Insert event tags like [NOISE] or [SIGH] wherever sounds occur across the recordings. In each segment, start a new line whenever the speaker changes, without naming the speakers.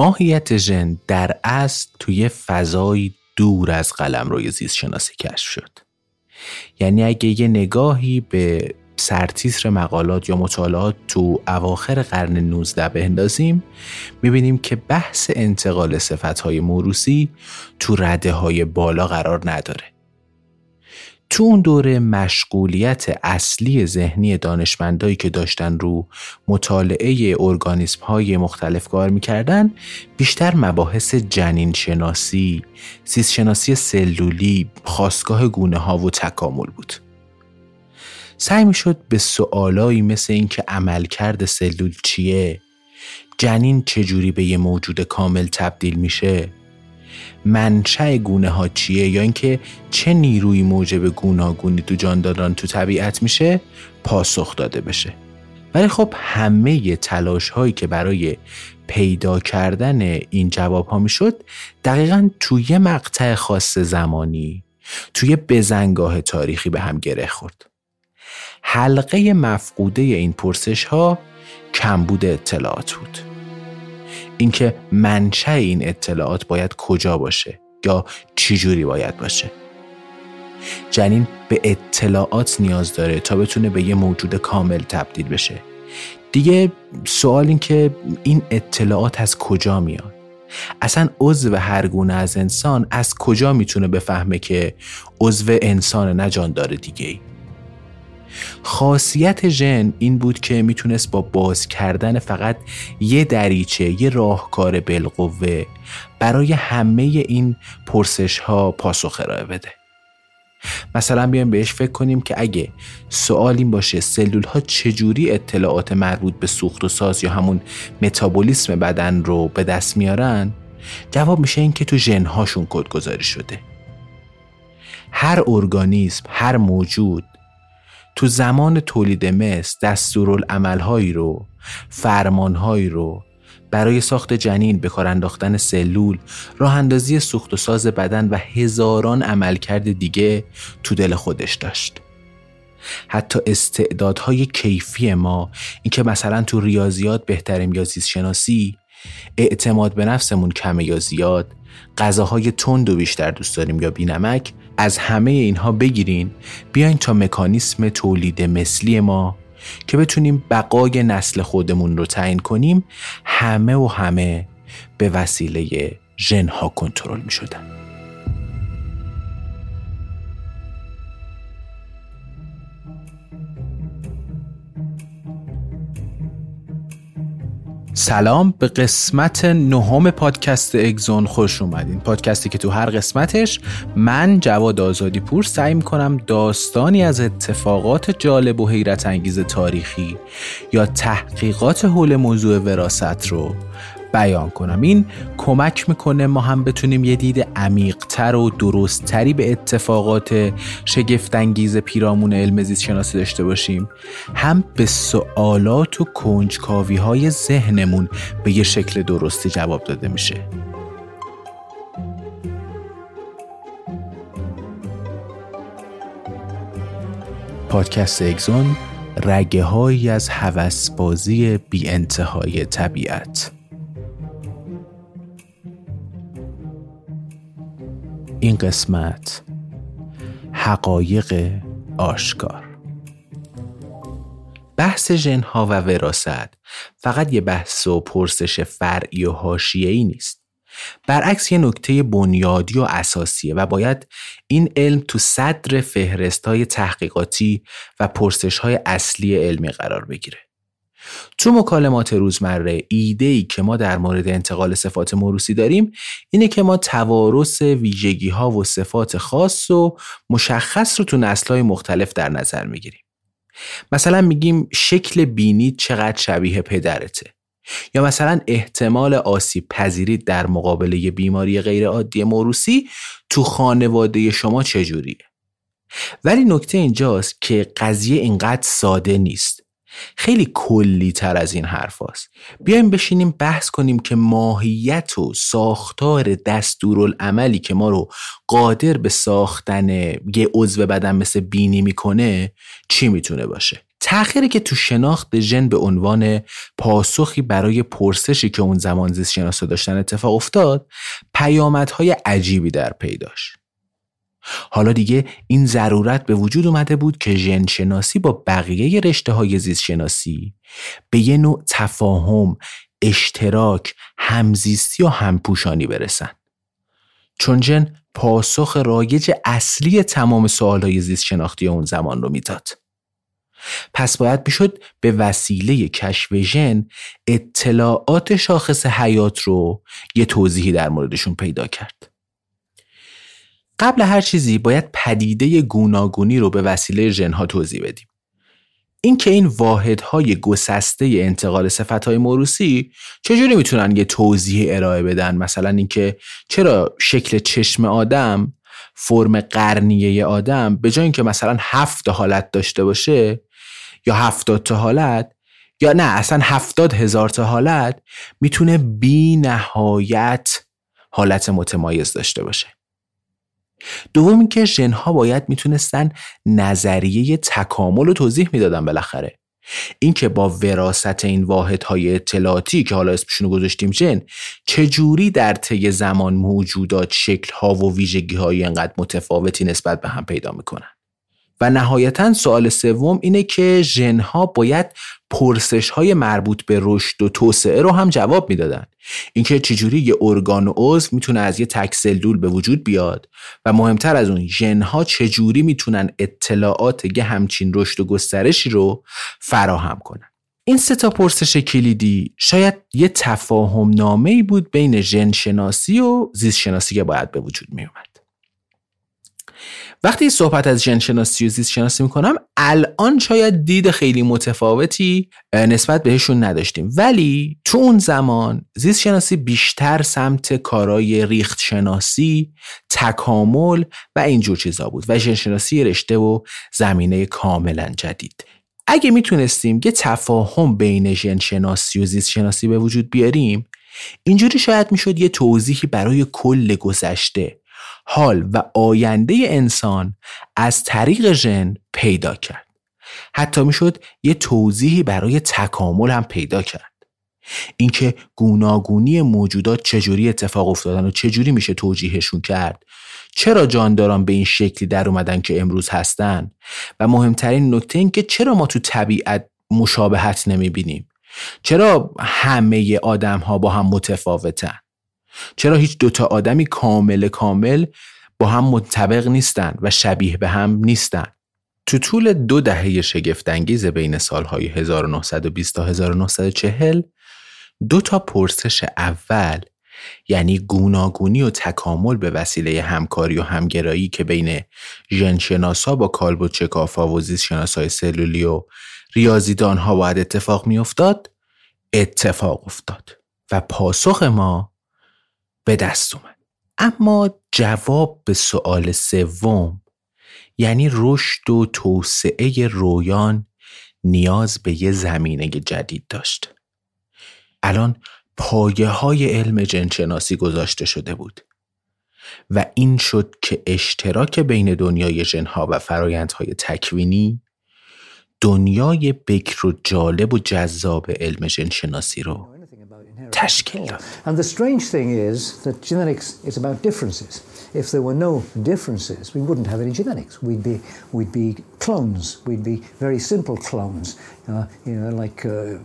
ماهیت ژن در اصل توی فضایی دور از قلم روی زیست شناسی کشف شد. یعنی اگه یه نگاهی به سرتیتر مقالات یا مطالعات تو اواخر قرن 19 بندازیم می‌بینیم که بحث انتقال صفتهای موروسی تو رده های بالا قرار نداره. تو اون دوره مشغولیت اصلی ذهنی دانشمندایی که داشتن رو مطالعه ارگانیسم های مختلف کار می‌کردن بیشتر مباحث جنین شناسی، سیست شناسی سلولی، خواستگاه گونه ها و تکامل بود. سعی می‌شد به سوالایی مثل اینکه عملکرد سلول چیه، جنین چجوری به یه موجود کامل تبدیل میشه، منشأ گونه ها چیه یا اینکه چه نیروی موجب گوناگونی تو جانداران تو طبیعت میشه پاسخ داده بشه. ولی خب همه تلاش هایی که برای پیدا کردن این جواب ها می‌شد دقیقا توی مقطع خاص زمانی توی بزنگاه تاریخی به هم گره خورد. حلقه مفقوده این پرسش ها کمبود اطلاعات بود. اینکه منشأ این اطلاعات باید کجا باشه یا چجوری باید باشه. جنین به اطلاعات نیاز داره تا بتونه به یه موجود کامل تبدیل بشه. دیگه سوال این که این اطلاعات از کجا میاد؟ اصلا عضو هر گونه از انسان از کجا می‌تونه بفهمه که عضو انسان نجان داره دیگه ای خاصیت ژن این بود که می‌تونست با باز کردن فقط یه دریچه یه راهکار بالقوه برای همه این پرسش ها پاسخ ارائه بده. مثلا بیایم بهش فکر کنیم که اگه سوال این باشه سلول ها چجوری اطلاعات مربوط به سوخت و ساز یا همون متابولیسم بدن رو به دست میارن؟ جواب میشه این که تو ژن هاشون کدگذاری شده. هر ارگانیسم هر موجود تو زمان تولید مثل دستورالعملهایی رو فرمانهایی رو برای ساخت جنین به کار انداختن سلول راه اندازی سوخت و ساز بدن و هزاران عملکرد دیگه تو دل خودش داشت. حتی استعدادهای کیفی ما اینکه مثلا تو ریاضیات بهتریم یا زیست شناسی اعتماد به نفسمون کمه یا زیاد غذاهای تند و بیشتر دوست داریم یا بینمک از همه اینها بگیرین بیاین تا مکانیسم تولید مثلی ما که بتونیم بقای نسل خودمون رو تعیین کنیم همه و همه به وسیله ژنها کنترل می شدن. سلام به قسمت نهم پادکست اگزون خوش اومدین. پادکستی که تو هر قسمتش من جواد آزادی پور سعی می‌کنم داستانی از اتفاقات جالب و حیرت انگیز تاریخی یا تحقیقات حول موضوع وراست رو بیان کنم. این کمک می‌کنه ما هم بتونیم یه دید عمیقتر و درستتری به اتفاقات شگفتانگیز پیرامون علم زیست شناسی داشته باشیم. هم به سوالات و کنجکاوی های ذهنمون به یه شکل درستی جواب داده میشه. پادکست اگزون رگه هایی از هوسبازی بی انتهای طبیعت. این قسمت حقایق آشکار. بحث ژنها و وراست فقط یه بحث و پرسش فرعی و حاشیه‌ای نیست. برعکس یه نکته بنیادی و اساسیه و باید این علم تو صدر فهرست های تحقیقاتی و پرسش های اصلی علمی قرار بگیره. تو مکالمات روزمره ایده ای که ما در مورد انتقال صفات موروسی داریم اینه که ما توارث ویژگی ها و صفات خاص و مشخص رو تو نسل های مختلف در نظر می‌گیریم. مثلا میگیم شکل بینی چقدر شبیه پدرته. یا مثلا احتمال آسیب پذیری در مقابله بیماری غیر عادی موروسی تو خانواده شما چجوریه؟ ولی نکته اینجاست که قضیه اینقدر ساده نیست. خیلی کلی تر از این حرف هست. بیایم بشینیم بحث کنیم که ماهیت و ساختار دستورالعملی که ما رو قادر به ساختن یه عضو بدن مثل بینی می‌کنه چی می‌تونه باشه تأخیری که تو شناخت ژن به عنوان پاسخی برای پرسشی که اون زمان زیست شناسا داشتن اتفاق افتاد پیامدهای عجیبی در پیداش حالا دیگه این ضرورت به وجود اومده بود که ژن شناسی با بقیه رشته های زیست شناسی به یه نوع تفاهم، اشتراک، همزیستی و همپوشانی برسن. چون ژن پاسخ رایج اصلی تمام های زیست شناختی اون زمان رو می‌داد. پس باید می‌شد به وسیله کشف ژن اطلاعات شاخص حیات رو یه توضیحی در موردشون پیدا کرد. قبل هر چیزی باید پدیده گوناگونی رو به وسیله ژنها توضیح بدیم. اینکه این واحدهای گسسته انتقال صفتهای موروسی چجوری می‌تونن یه توضیح ارائه بدن مثلا اینکه چرا شکل چشم آدم فرم قرنیه آدم به جای اینکه مثلا هفت حالت داشته باشه یا هفتاد تا حالت یا نه اصلا هفتاد هزار تا حالت می‌تونه بی نهایت حالت متمایز داشته باشه دوم اینکه ژنها باید می‌تونستن نظریه تکامل رو توضیح می‌دادن بالاخره. اینکه با وراست این واحدهای اطلاعاتی که حالا اسمشون رو گذاشتیم ژن چجوری در طی زمان موجودات شکلها و ویژگی های انقدر متفاوتی نسبت به هم پیدا می‌کنن؟ و نهایتا سوال سوم اینه که ژنها باید پرسش های مربوط به رشد و توسعه رو هم جواب می‌دادن اینکه چجوری یه ارگان و عضو می‌تونه از یه تک سلول به وجود بیاد و مهمتر از اون ژنها چجوری می‌تونن اطلاعات یه همچین رشد و گسترشی رو فراهم کنن این سه تا پرسش کلیدی شاید یه تفاهم نامه بود بین ژن شناسی و زیست شناسی که باید به وجود می اومد. وقتی صحبت از ژن شناسی و زیست شناسی می‌کنم الان شاید دید خیلی متفاوتی نسبت بهشون نداشتیم. ولی تو اون زمان زیست شناسی بیشتر سمت کارای ریخت شناسی تکامل و اینجور چیزا بود و ژن شناسی رشته و زمینه کاملا جدید. اگه می‌تونستیم یه تفاهم بین ژن شناسی و زیست شناسی به وجود بیاریم اینجوری شاید می‌شد یه توضیحی برای کل گذشته. حال و آینده انسان از طریق ژن پیدا کرد. حتی می‌شد یه توضیحی برای تکامل هم پیدا کرد. اینکه گوناگونی موجودات چجوری اتفاق افتادن و چجوری میشه توجیهشون کرد چرا جانداران به این شکلی در اومدن که امروز هستن و مهمترین نکته این که چرا ما تو طبیعت مشابهت نمی‌بینیم؟ چرا همه آدم ها با هم متفاوتن؟ چرا هیچ دوتا آدمی کامل کامل با هم مطبق نیستن و شبیه به هم نیستن؟ تو طول دو دهه شگفتانگیز بین سالهای 1920 تا 1940 دو تا پرسش اول یعنی گوناگونی و تکامل به وسیله همکاری و همگرایی که بین ژنشناسا با کالب و چکافا و زیستشناسای سلولی و ریاضیدان ها باید اتفاق میافتاد اتفاق افتاد. و پاسخ ما به دست اومد. اما جواب به سوال سوم یعنی رشد و توسعه رویان نیاز به یه زمینه جدید داشت. الان پایه های علم جنشناسی گذاشته شده بود و این شد که اشتراک بین دنیای جنها و فرایندهای تکوینی دنیای بکر و جالب و جذاب علم جنشناسی رو Tashkilda.
And the strange thing is that genetics is about differences. If there were no differences, we wouldn't have any genetics. We'd be, we'd be clones. We'd be very simple clones, uh, you know, like, uh,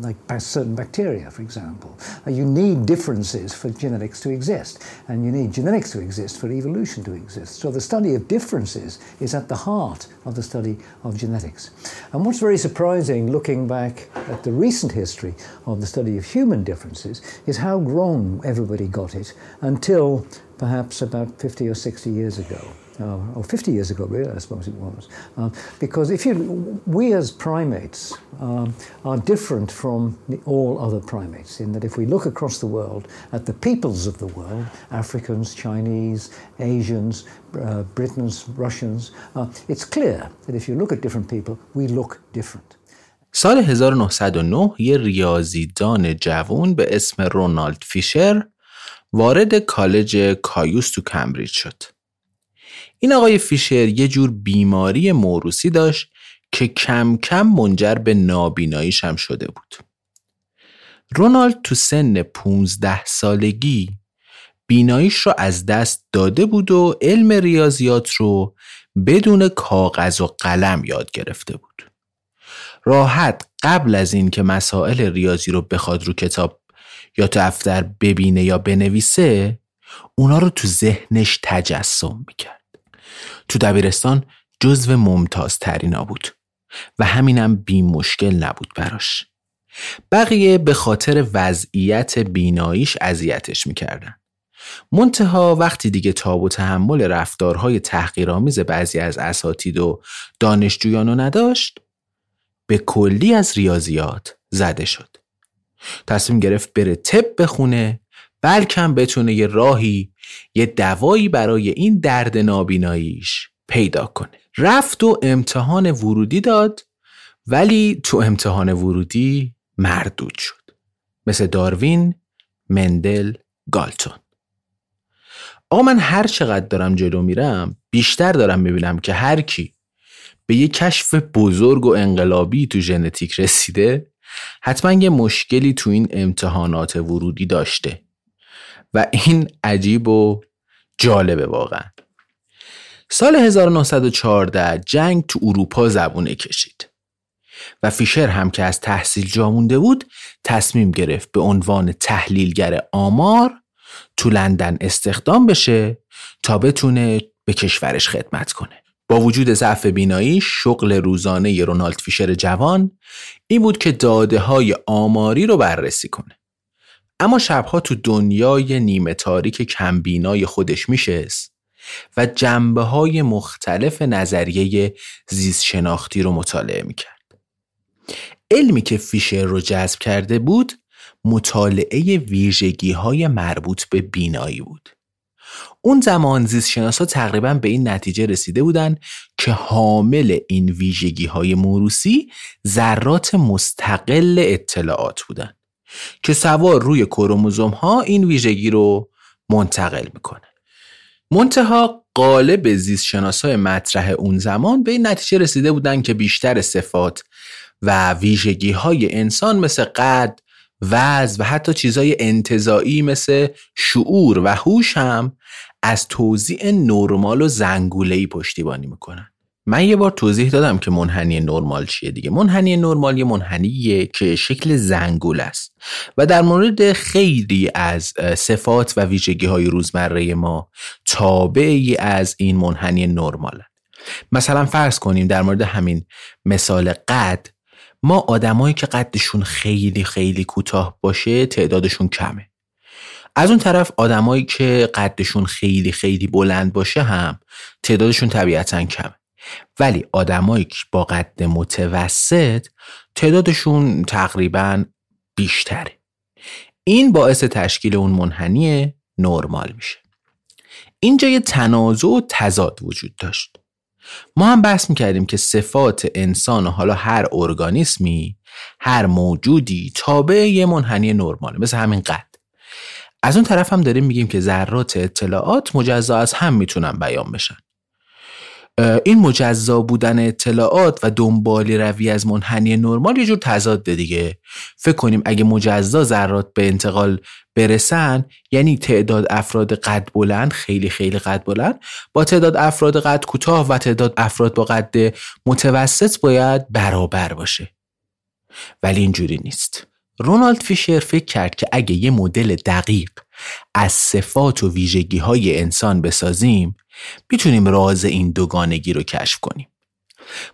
like certain bacteria, for example. Uh, you need differences for genetics to exist, and you need genetics to exist for evolution to exist. So the study of differences is at the heart of the study of genetics. And what's very surprising, looking back at the recent history of the study of human differences, is how wrong everybody got it until perhaps about 50 or 60 years ago Uh, or 50 years ago, really, I suppose it was. Uh, because if you, we as primates um, are different from the, all other primates in that if we look across the world at the peoples of the world, Africans, Chinese, Asians, uh, Britons, Russians, uh, it's clear that if you look at different people, we look different.
سال 1909 یه ریاضیدان جوون به اسم رونالد فیشر وارد کالج کایوس تو کمبریج شد. این آقای فیشر یه جور بیماری موروسی داشت که کم کم منجر به نابیناییش هم شده بود. رونالد تو سن 15 سالگی بیناییش رو از دست داده بود و علم ریاضیات رو بدون کاغذ و قلم یاد گرفته بود. راحت قبل از این که مسائل ریاضی رو بخواد رو کتاب یا تو ببینه یا بنویسه اونا رو تو ذهنش تجسم می‌کرد. تو دبیرستان جزو ممتاز ترینا بود و همینم بی مشکل نبود براش. بقیه به خاطر وضعیت بیناییش اذیتش می‌کردن. منتها وقتی دیگه تاب و تحمل رفتارهای تحقیرآمیز بعضی از اساتید و دانشجویان رو نداشت به کلی از ریاضیات زده شد. تصمیم گرفت بره تب بخونه بلکم بتونه یه راهی یه دوایی برای این درد نابیناییش پیدا کنه. رفت و امتحان ورودی داد ولی تو امتحان ورودی مردود شد. مثل داروین مندل گالتون. آقا من هر چقدر دارم جلو میرم بیشتر دارم می‌بینم که هر کی به یه کشف بزرگ و انقلابی تو ژنتیک رسیده حتما یه مشکلی تو این امتحانات ورودی داشته. و این عجیب و جالبه واقعا. سال 1914 جنگ تو اروپا زبونه کشید و فیشر هم که از تحصیل جا مونده بود تصمیم گرفت به عنوان تحلیلگر آمار تو لندن استخدام بشه تا بتونه به کشورش خدمت کنه. با وجود ضعف بینایی شغل روزانه رونالد فیشر جوان این بود که داده های آماری رو بررسی کنه. اما شبها تو دنیای نیمه تاریک کمبینای خودش میشست و جنبه های مختلف نظریه زیست شناختی رو مطالعه می‌کرد. علمی که فیشر رو جذب کرده بود مطالعه ویژگی های مربوط به بینایی بود. اون زمان زیست شناسا تقریبا به این نتیجه رسیده بودند که حامل این ویژگی های موروسی ذرات مستقل اطلاعات بودند. که سوار روی کروموزوم ها این ویژگی رو منتقل می‌کنه. منتها قالب زیست شناسای مطرح اون زمان به این نتیجه رسیده بودن که بیشتر صفات و ویژگی های انسان مثل قد، وزن و حتی چیزهای انتظایی مثل شعور و هوش هم از توزیع نرمال و زنگولهی پشتیبانی می‌کنن. من یه بار توضیح دادم که منحنی نرمال چیه دیگه. منحنی نرمال یه منحنیه که شکل زنگول است. و در مورد خیلی از صفات و ویژگی های روزمره ما تابعی از این منحنی نرمال مثلا فرض کنیم در مورد همین مثال قد ما آدمایی که قدشون خیلی خیلی کوتاه باشه تعدادشون کمه. از اون طرف آدمایی که قدشون خیلی خیلی بلند باشه هم تعدادشون طبیعتا کمه. ولی آدمایی که با قد متوسط تعدادشون تقریبا بیشتره. این باعث تشکیل اون منحنی نرمال میشه. اینجا یه تنازع و تضاد وجود داشت. ما هم بحث می‌کردیم که صفات انسان و حالا هر ارگانیسمی هر موجودی تابع یه منحنی نرماله مثل همین قد. از اون طرف هم داریم میگیم که ذرات اطلاعات مجزا از هم می‌تونن بیان بشن. این مجزا بودن اطلاعات و دنبالی روی از منحنی نرمال یه جور تضاد دیگه. فکر کنیم اگه مجزا ذرات به انتقال برسن یعنی تعداد افراد قد بلند خیلی خیلی قد بلند با تعداد افراد قد کوتاه و تعداد افراد با قد متوسط باید برابر باشه. ولی اینجوری نیست. رونالد فیشر فکر کرد که اگه یه مدل دقیق از صفات و ویژگی های انسان بسازیم می‌تونیم راز این دوگانگی رو کشف کنیم.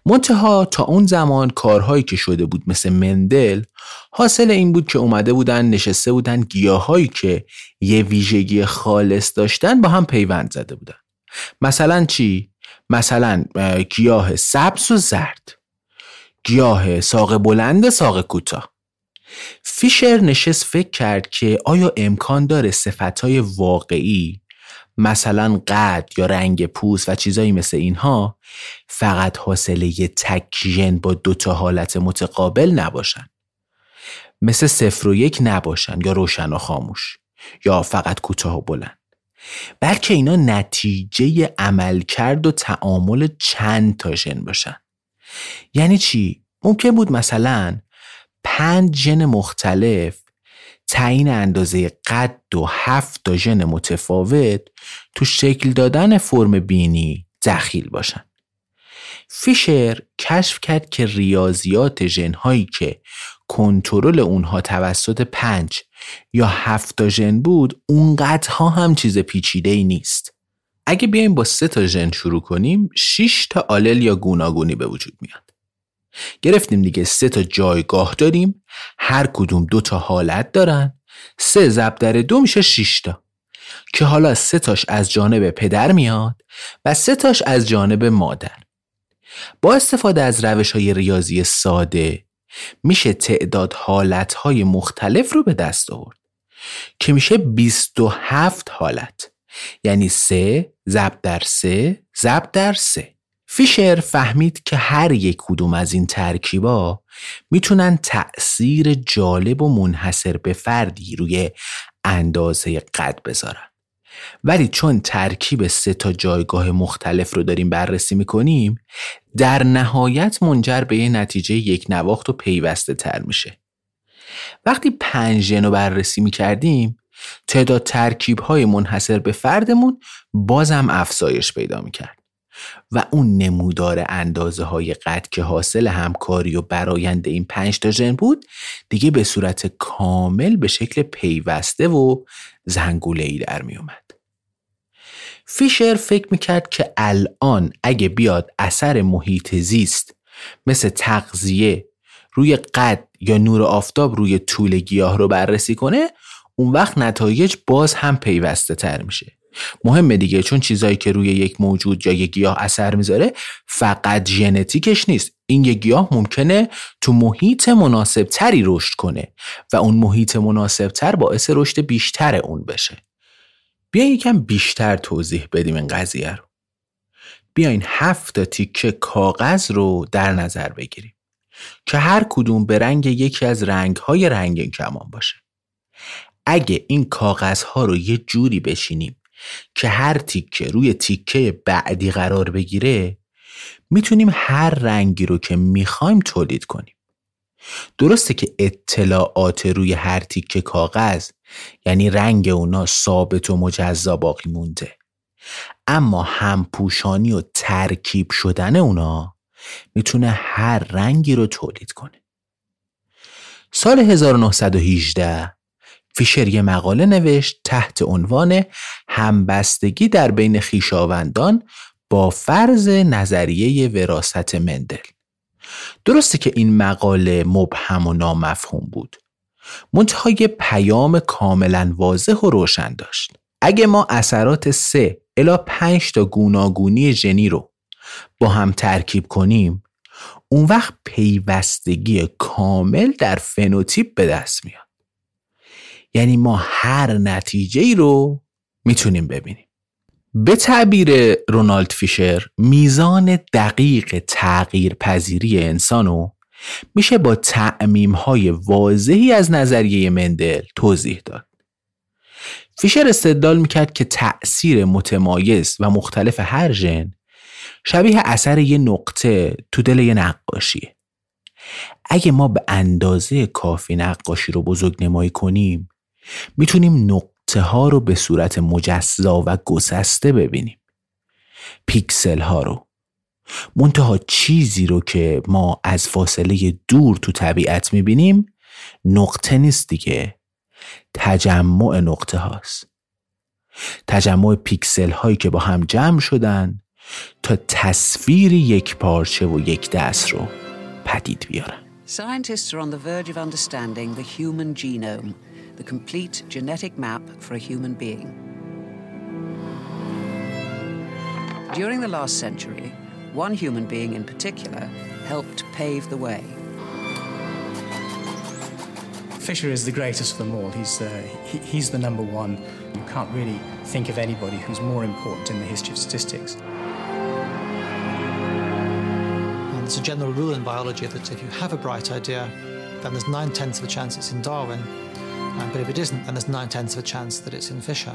منتها تا اون زمان کارهایی که شده بود مثل مندل حاصل این بود که اومده بودن نشسته بودن گیاهایی که یه ویژگی خالص داشتن با هم پیوند زده بودن مثلا چی؟ مثلا گیاه سبز و زرد گیاه ساق بلند ساق کوتاه فیشر نشست فکر کرد که آیا امکان داره صفتهای واقعی مثلا قد یا رنگ پوست و چیزایی مثل اینها فقط حاصله تک با دو تا حالت متقابل نباشن؟ مثل صفر و یک نباشن یا روشن و خاموش یا فقط کوتاه و بلند؟ بلکه اینا نتیجه عمل کرد و تعامل چند تا ژن باشن. یعنی چی؟ ممکن بود مثلا پنج ژن مختلف تعیین اندازه قد و هفت تا ژن متفاوت تو شکل دادن فرم بینی دخیل باشن. فیشر کشف کرد که ریاضیات ژن هایی که کنترل اونها توسط پنج یا هفت تا ژن بود اونقدرها هم چیز پیچیده ای نیست. اگه بیایم با سه تا ژن شروع کنیم 6 تا آلل یا گوناگونی به وجود میاد. گرفتیم دیگه سه تا جایگاه داریم هر کدوم دو تا حالت دارن سه ضرب در دو میشه 6 تا. که حالا سه تاش از جانب پدر میاد و سه تاش از جانب مادر. با استفاده از روش های ریاضی ساده میشه تعداد حالت های مختلف رو به دست آورد که میشه 27 حالت. یعنی سه ضرب در سه ضرب در سه. فیشر فهمید که هر یک کدوم از این ترکیبا می‌تونن تأثیر جالب و منحصر به فردی روی اندازه قد بذارن. ولی چون ترکیب سه تا جایگاه مختلف رو داریم بررسی می‌کنیم در نهایت منجر به یه نتیجه یک نواخت و پیوسته تر میشه. وقتی پنج ژن رو بررسی می‌کردیم تعداد ترکیب های منحصر به فردمون بازم افزایش پیدا می‌کرد. و اون نمودار اندازه های قد که حاصل همکاری و برایند این پنج تا ژن بود دیگه به صورت کامل به شکل پیوسته و زنگوله ای در می اومد. فیشر فکر می‌کرد که الان اگه بیاد اثر محیط زیست مثل تغذیه روی قد یا نور آفتاب روی طول گیاه رو بررسی کنه اون وقت نتایج باز هم پیوسته تر میشه مهمه دیگه چون چیزایی که روی یک موجود یا یک گیاه اثر می‌ذاره فقط ژنتیکش نیست. این یک گیاه ممکنه تو محیط مناسب تری رشد کنه و اون محیط مناسب تر باعث رشد بیشتر اون بشه. بیاین یکم بیشتر توضیح بدیم این قضیه رو. بیاین هفت تا تیکه کاغذ رو در نظر بگیریم که هر کدوم به رنگ یکی از رنگ های رنگین کمان باشه. اگه این کاغذ ها رو یه جوری بشینیم که هر تیکه روی تیکه بعدی قرار بگیره می‌تونیم هر رنگی رو که می‌خوایم تولید کنیم. درسته که اطلاعات روی هر تیکه کاغذ یعنی رنگ اونا ثابت و مجزا باقی مونده. اما همپوشانی و ترکیب شدن اونا می‌تونه هر رنگی رو تولید کنه. سال 1918 فیشر یه مقاله نوشت تحت عنوان همبستگی در بین خیشاوندان با فرض نظریه وراست مندل. درسته که این مقاله مبهم و نامفهوم بود. منتها پیام کاملا واضح و روشن داشت. اگه ما اثرات سه الا پنج تا گوناگونی ژنی رو با هم ترکیب کنیم اون وقت پیوستگی کامل در فنوتیپ به دست میاد. یعنی ما هر نتیجه ای رو می‌تونیم ببینیم به تعبیر رونالد فیشر میزان دقیق تغییر پذیری انسانو میشه با تعمیم های واضحی از نظریه مندل توضیح داد. فیشر استدلال می‌کرد که تأثیر متمایز و مختلف هر ژن شبیه اثر یه نقطه تو دل یه نقاشیه. اگه ما به اندازه کافی نقاشی رو بزرگ نمایی کنیم می‌تونیم نقطه ها رو به صورت مجزا و گسسته ببینیم. پیکسل ها رو. منتها چیزی رو که ما از فاصله دور تو طبیعت می‌بینیم نقطه نیست دیگه. تجمع نقطه هاست. تجمع پیکسل هایی که با هم جمع شدن تا تصویر یک پارچه و یک دست رو پدید بیارن.
Scientists are on the verge of understanding the human genome, the complete genetic map for a human being. During the last century, one human being in particular helped pave the way.
Fisher is the greatest of them all. He's, uh, he, he's the number one. You can't really think of anybody who's more important in the history of statistics.
And there's a general rule in biology that if you have a bright idea, then there's nine tenths of a chance it's in Darwin. Um, but if it isn't, then there's nine tenths of a chance that it's in Fisher.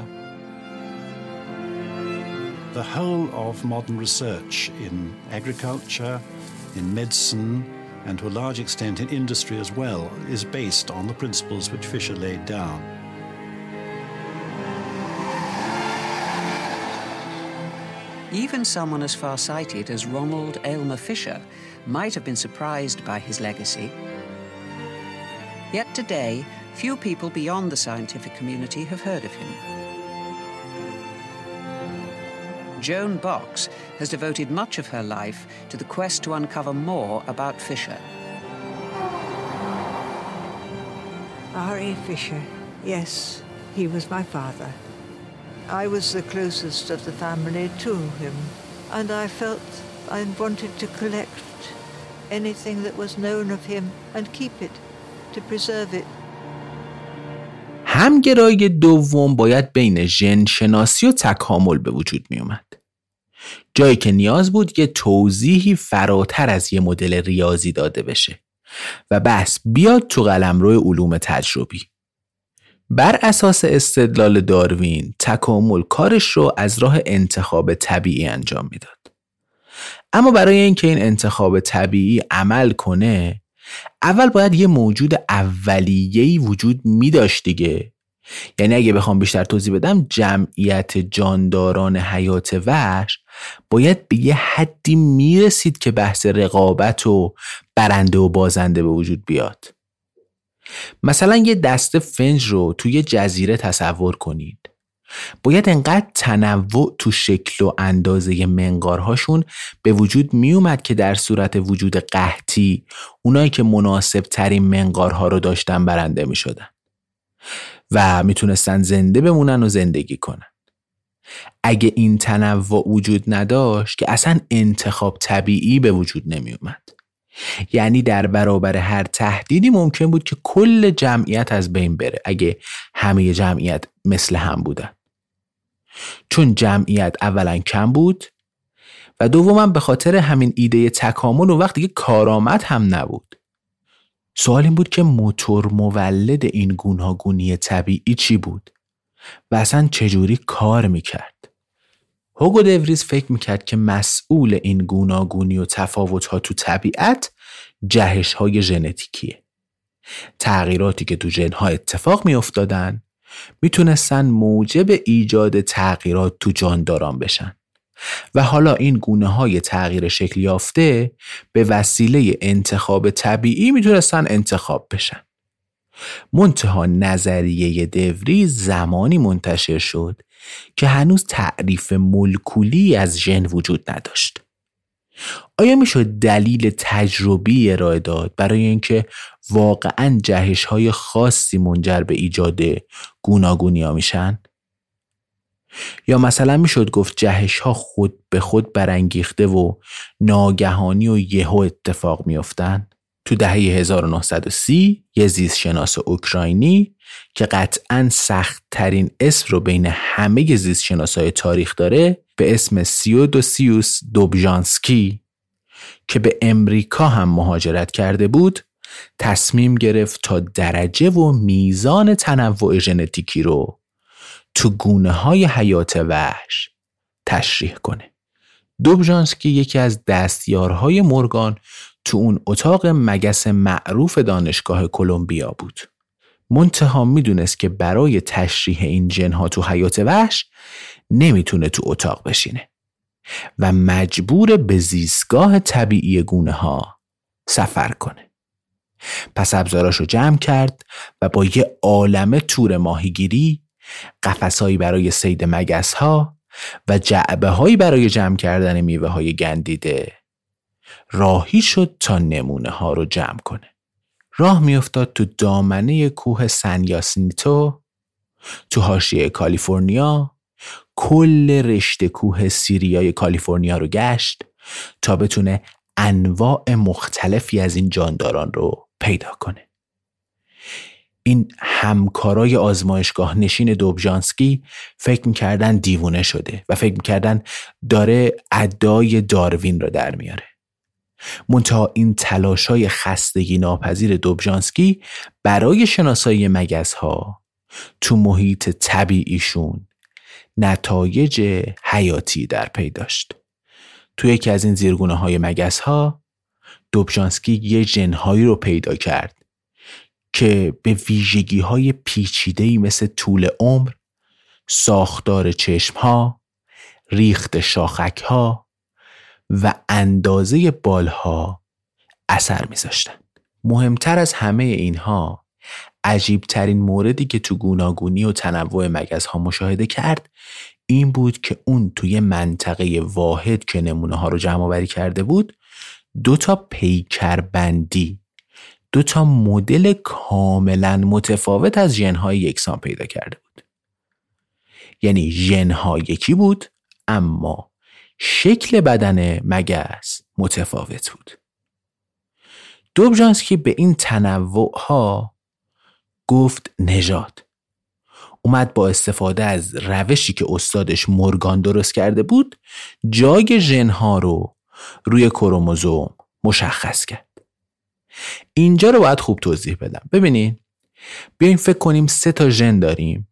The whole of modern research in agriculture, in medicine, and to a large extent in industry as well, is based on the principles which Fisher laid down.
Even someone as far-sighted as Ronald Aylmer Fisher might have been surprised by his legacy. Yet today, few people beyond the scientific community have heard of him. Joan Box has devoted much of her life to the quest to uncover more about Fisher.
R.A. Fisher, yes, he was my father. I was the closest of the family to him, and I felt I wanted to collect anything that was known of him and keep it, to preserve it.
همگرایی دوم باید بین ژن شناسی و تکامل به وجود می اومد. جایی که نیاز بود یه توضیحی فراتر از یه مدل ریاضی داده بشه و بس بیاد تو قلمرو علوم تجربی. بر اساس استدلال داروین تکامل کارش رو از راه انتخاب طبیعی انجام می‌داد. اما برای اینکه این انتخاب طبیعی عمل کنه اول باید یه موجود اولیه‌ای وجود می داشت دیگه. یعنی اگه بخوام بیشتر توضیح بدم جمعیت جانداران حیات وحش باید به یه حدی می‌رسید که بحث رقابت و برنده و بازنده به وجود بیاد. مثلا یه دسته فنج رو توی جزیره تصور کنید. باید انقدر تنوع تو شکل و اندازه منقارهاشون به وجود می اومد که در صورت وجود قحطی اونایی که مناسب ترین منقارها رو داشتن برنده می شدن و می‌تونستن زنده بمونن و زندگی کنن. اگه این تنوع وجود نداشت که اصلا انتخاب طبیعی به وجود نمی اومد یعنی در برابر هر تهدیدی ممکن بود که کل جمعیت از بین بره اگه همه جمعیت مثل هم بودن. چون جمعیت اولا کم بود و دوما به خاطر همین ایده تکامل و وقتی که کارآمد هم نبود. سوال این بود که موتور مولد این گوناگونی طبیعی چی بود و اصلا چجوری کار می‌کرد؟ هوگو دوریز فکر می‌کرد که مسئول این گوناگونی و تفاوت ها تو طبیعت جهش های ژنتیکیه. تغییراتی که تو ژن ها اتفاق میافتادن می‌تونستن موجب ایجاد تغییرات تو جانداران بشن. و حالا این گونه های تغییر شکل یافته به وسیله انتخاب طبیعی می‌تونستن انتخاب بشن. منتها نظریه دوری زمانی منتشر شد که هنوز تعریف ملکولی از ژن وجود نداشت. آیا می‌شد دلیل تجربی ارائه داد برای اینکه واقعا جهش های خاصی منجر به ایجاد گوناگونی ها میشن؟ یا مثلا می‌شد گفت جهش ها خود به خود برانگیخته و ناگهانی و یهو اتفاق میافتن؟ تو دهه 1930 یه زیست شناس اوکراینی که قطعا سخت ترین اسم رو بین همه زیست شناس های تاریخ داره به اسم سیودوسیوس دوبژانسکی که به امریکا هم مهاجرت کرده بود تصمیم گرفت تا درجه و میزان تنوع ژنتیکی رو تو گونه های حیات وحش تشریح کنه. دوبژانسکی یکی از دستیارهای مورگان تو اون اتاق مگس معروف دانشگاه کلمبیا بود. منتها می‌دونست که برای تشریح این جنها تو حیات وحش نمی‌تونه تو اتاق بشینه و مجبور به زیستگاه طبیعی گونه ها سفر کنه. پس ابزاراش رو جمع کرد و با یه عالمه تور ماهیگیری قفسهایی برای سید مگس ها و جعبه هایی برای جمع کردن میوه های گندیده راهی شد تا نمونه ها رو جمع کنه. راه میافتاد تو دامنه کوه سن یاسینیتو تو حاشیه کالیفرنیا کل رشته کوه سیریای کالیفرنیا رو گشت تا بتونه انواع مختلفی از این جانداران رو پیدا کنه. این همکارای آزمایشگاه نشین دوبژانسکی فکر می‌کردن دیوونه شده و فکر می‌کردن داره ادای داروین رو در میاره. منتها این تلاش های خستگی ناپذیر دوبژانسکی برای شناسایی مگس ها تو محیط طبیعیشون نتایج حیاتی در پی داشت. تو یکی از این زیرگونه های مگس ها دوبژانسکی یه جنهایی رو پیدا کرد که به ویژگی های پیچیده مثل طول عمر، ساختار چشم ها، ریخت شاخک ها و اندازه بالها اثر میذاشتن. مهمتر از همه اینها عجیب ترین موردی که تو گوناگونی و تنوع مگز ها مشاهده کرد این بود که اون توی منطقه واحد که نمونه ها رو جمع آوری کرده بود دو تا پیکربندی دو تا مدل کاملا متفاوت از ژنهای یکسان پیدا کرده بود. یعنی ژنها یکی بود اما شکل بدن مگس متفاوت بود. دوبژانسکی به این تنوع ها گفت نژاد. اومد با استفاده از روشی که استادش مورگان درست کرده بود جای ژنها رو روی کروموزوم مشخص کرد. اینجا رو باید خوب توضیح بدم. ببینین بیاین فکر کنیم سه تا ژن داریم.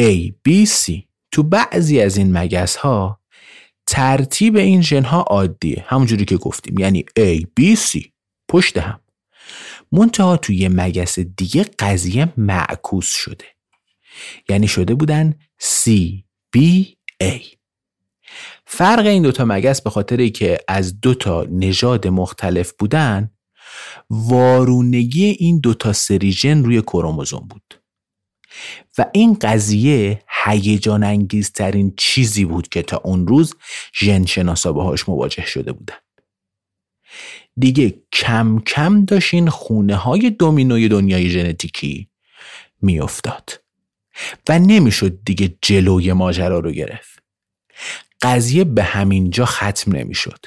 A, B, C. تو بعضی از این مگس ها ترتیب این ژن ها عادیه. همونجوری که گفتیم. یعنی A, B, C. پشت هم. منتها توی یه مگس دیگه قضیه معکوس شده. یعنی شده بودن C, B, A. فرق این دوتا مگس به خاطری که از دوتا نژاد مختلف بودن وارونگی این دوتا سریژن روی کروموزوم بود. و این قضیه هیجان انگیزترین چیزی بود که تا اون روز ژن شناسا باهاش مواجه شده بودن. دیگه کم کم داشت خونه های دومینوی دنیای ژنتیکی میافتاد. و نمی‌شد دیگه جلوی ماجرا رو گرفت. قضیه به همین جا ختم نمی‌شد.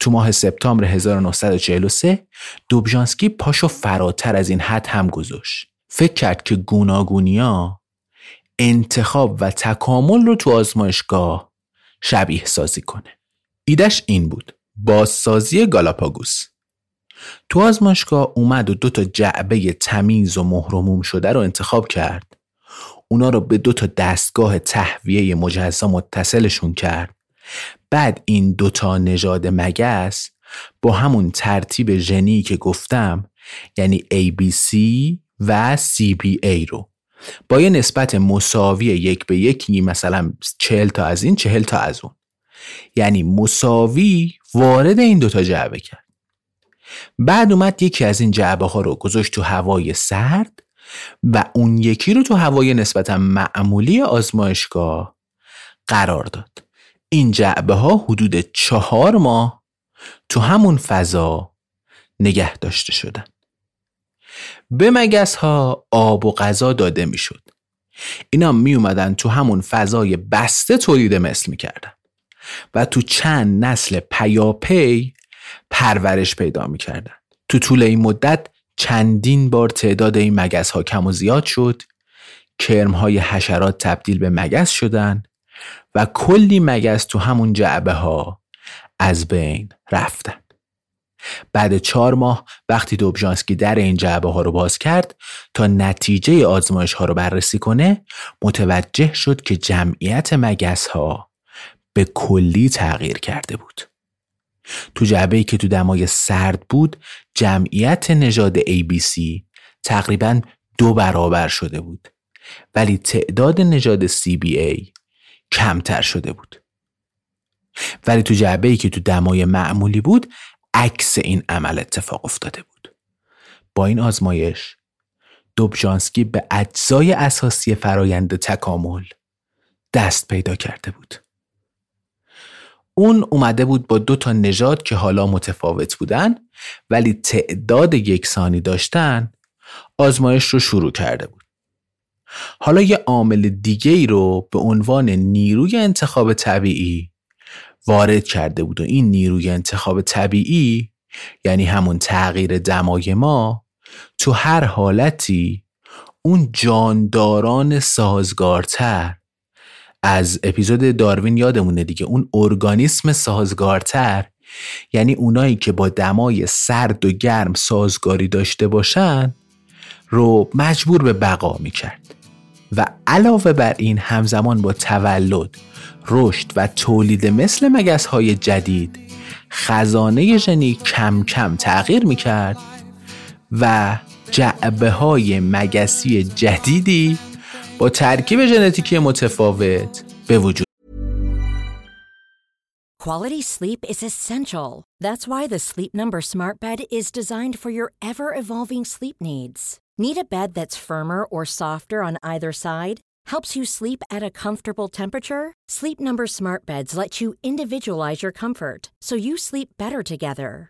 تو ماه سپتامبر 1943 دوبژانسکی پاشو فراتر از این حد هم گذاشت. فکر کرد که گوناگونیا انتخاب و تکامل رو تو آزمایشگاه شبیه سازی کنه. ایدش این بود. بازسازی گالاپاگوس. تو آزمایشگاه اومد و دو تا جعبه تمیز و مهرموم شده رو انتخاب کرد. اونا رو به دو تا دستگاه تهویه مجزا متصلشون کرد. بعد این دوتا نژاد مگس با همون ترتیب ژنی که گفتم یعنی ABC و CBA رو. با یه نسبت مساوی یک به یکی مثلا چهل تا از این چهل تا از اون. یعنی مساوی وارد این دوتا جعبه کرد. بعد اومد یکی از این جعبه ها رو گذاشت تو هوای سرد و اون یکی رو تو هوای نسبتا معمولی آزمایشگاه قرار داد. این جعبه ها حدود چهار ماه تو همون فضا نگه داشته شدن. به مگس ها آب و غذا داده می‌شد. اینا می اومدن تو همون فضای بسته تولید مثل می‌کردن. و تو چند نسل پیاپی پرورش پیدا می‌کردن. تو طول این مدت چندین بار تعداد این مگس ها کم و زیاد شد. کرم های حشرات تبدیل به مگس شدن و کلی مگس تو همون جعبه ها از بین رفتن. بعد چهار ماه وقتی دوبژانسکی در این جعبه ها رو باز کرد تا نتیجه آزمایش ها رو بررسی کنه متوجه شد که جمعیت مگس ها به کلی تغییر کرده بود. تو جعبه ای که تو دمای سرد بود جمعیت نژاد ABC تقریبا دو برابر شده بود. ولی تعداد نژاد CBA کمتر شده بود. ولی تو جعبه ای که تو دمای معمولی بود عکس این عمل اتفاق افتاده بود. با این آزمایش دوبژانسکی به اجزای اساسی فرایند تکامل دست پیدا کرده بود. اون اومده بود با دو تا نژاد که حالا متفاوت بودن ولی تعداد یکسانی داشتن آزمایش رو شروع کرده بود. حالا یه عامل دیگه ای رو به عنوان نیروی انتخاب طبیعی وارد کرده بود و این نیروی انتخاب طبیعی یعنی همون تغییر دمای ما تو هر حالتی اون جانداران سازگارتر از اپیزود داروین یادمونه دیگه. اون ارگانیسم سازگارتر یعنی اونایی که با دمای سرد و گرم سازگاری داشته باشن رو مجبور به بقا می‌کرد. و علاوه بر این همزمان با تولد رشد و تولید مثل مگس های جدید خزانه ژنی کم کم تغییر می کرد و جعبه های مگسی جدیدی با ترکیب ژنتیکی متفاوت به وجود
Quality sleep is essential. That's why the Sleep Number Smart Bed is designed for your ever-evolving sleep needs. Need a bed that's firmer or softer on either side? helps you sleep at a comfortable temperature? Sleep Number Smart Beds let you individualize your comfort so you sleep better together.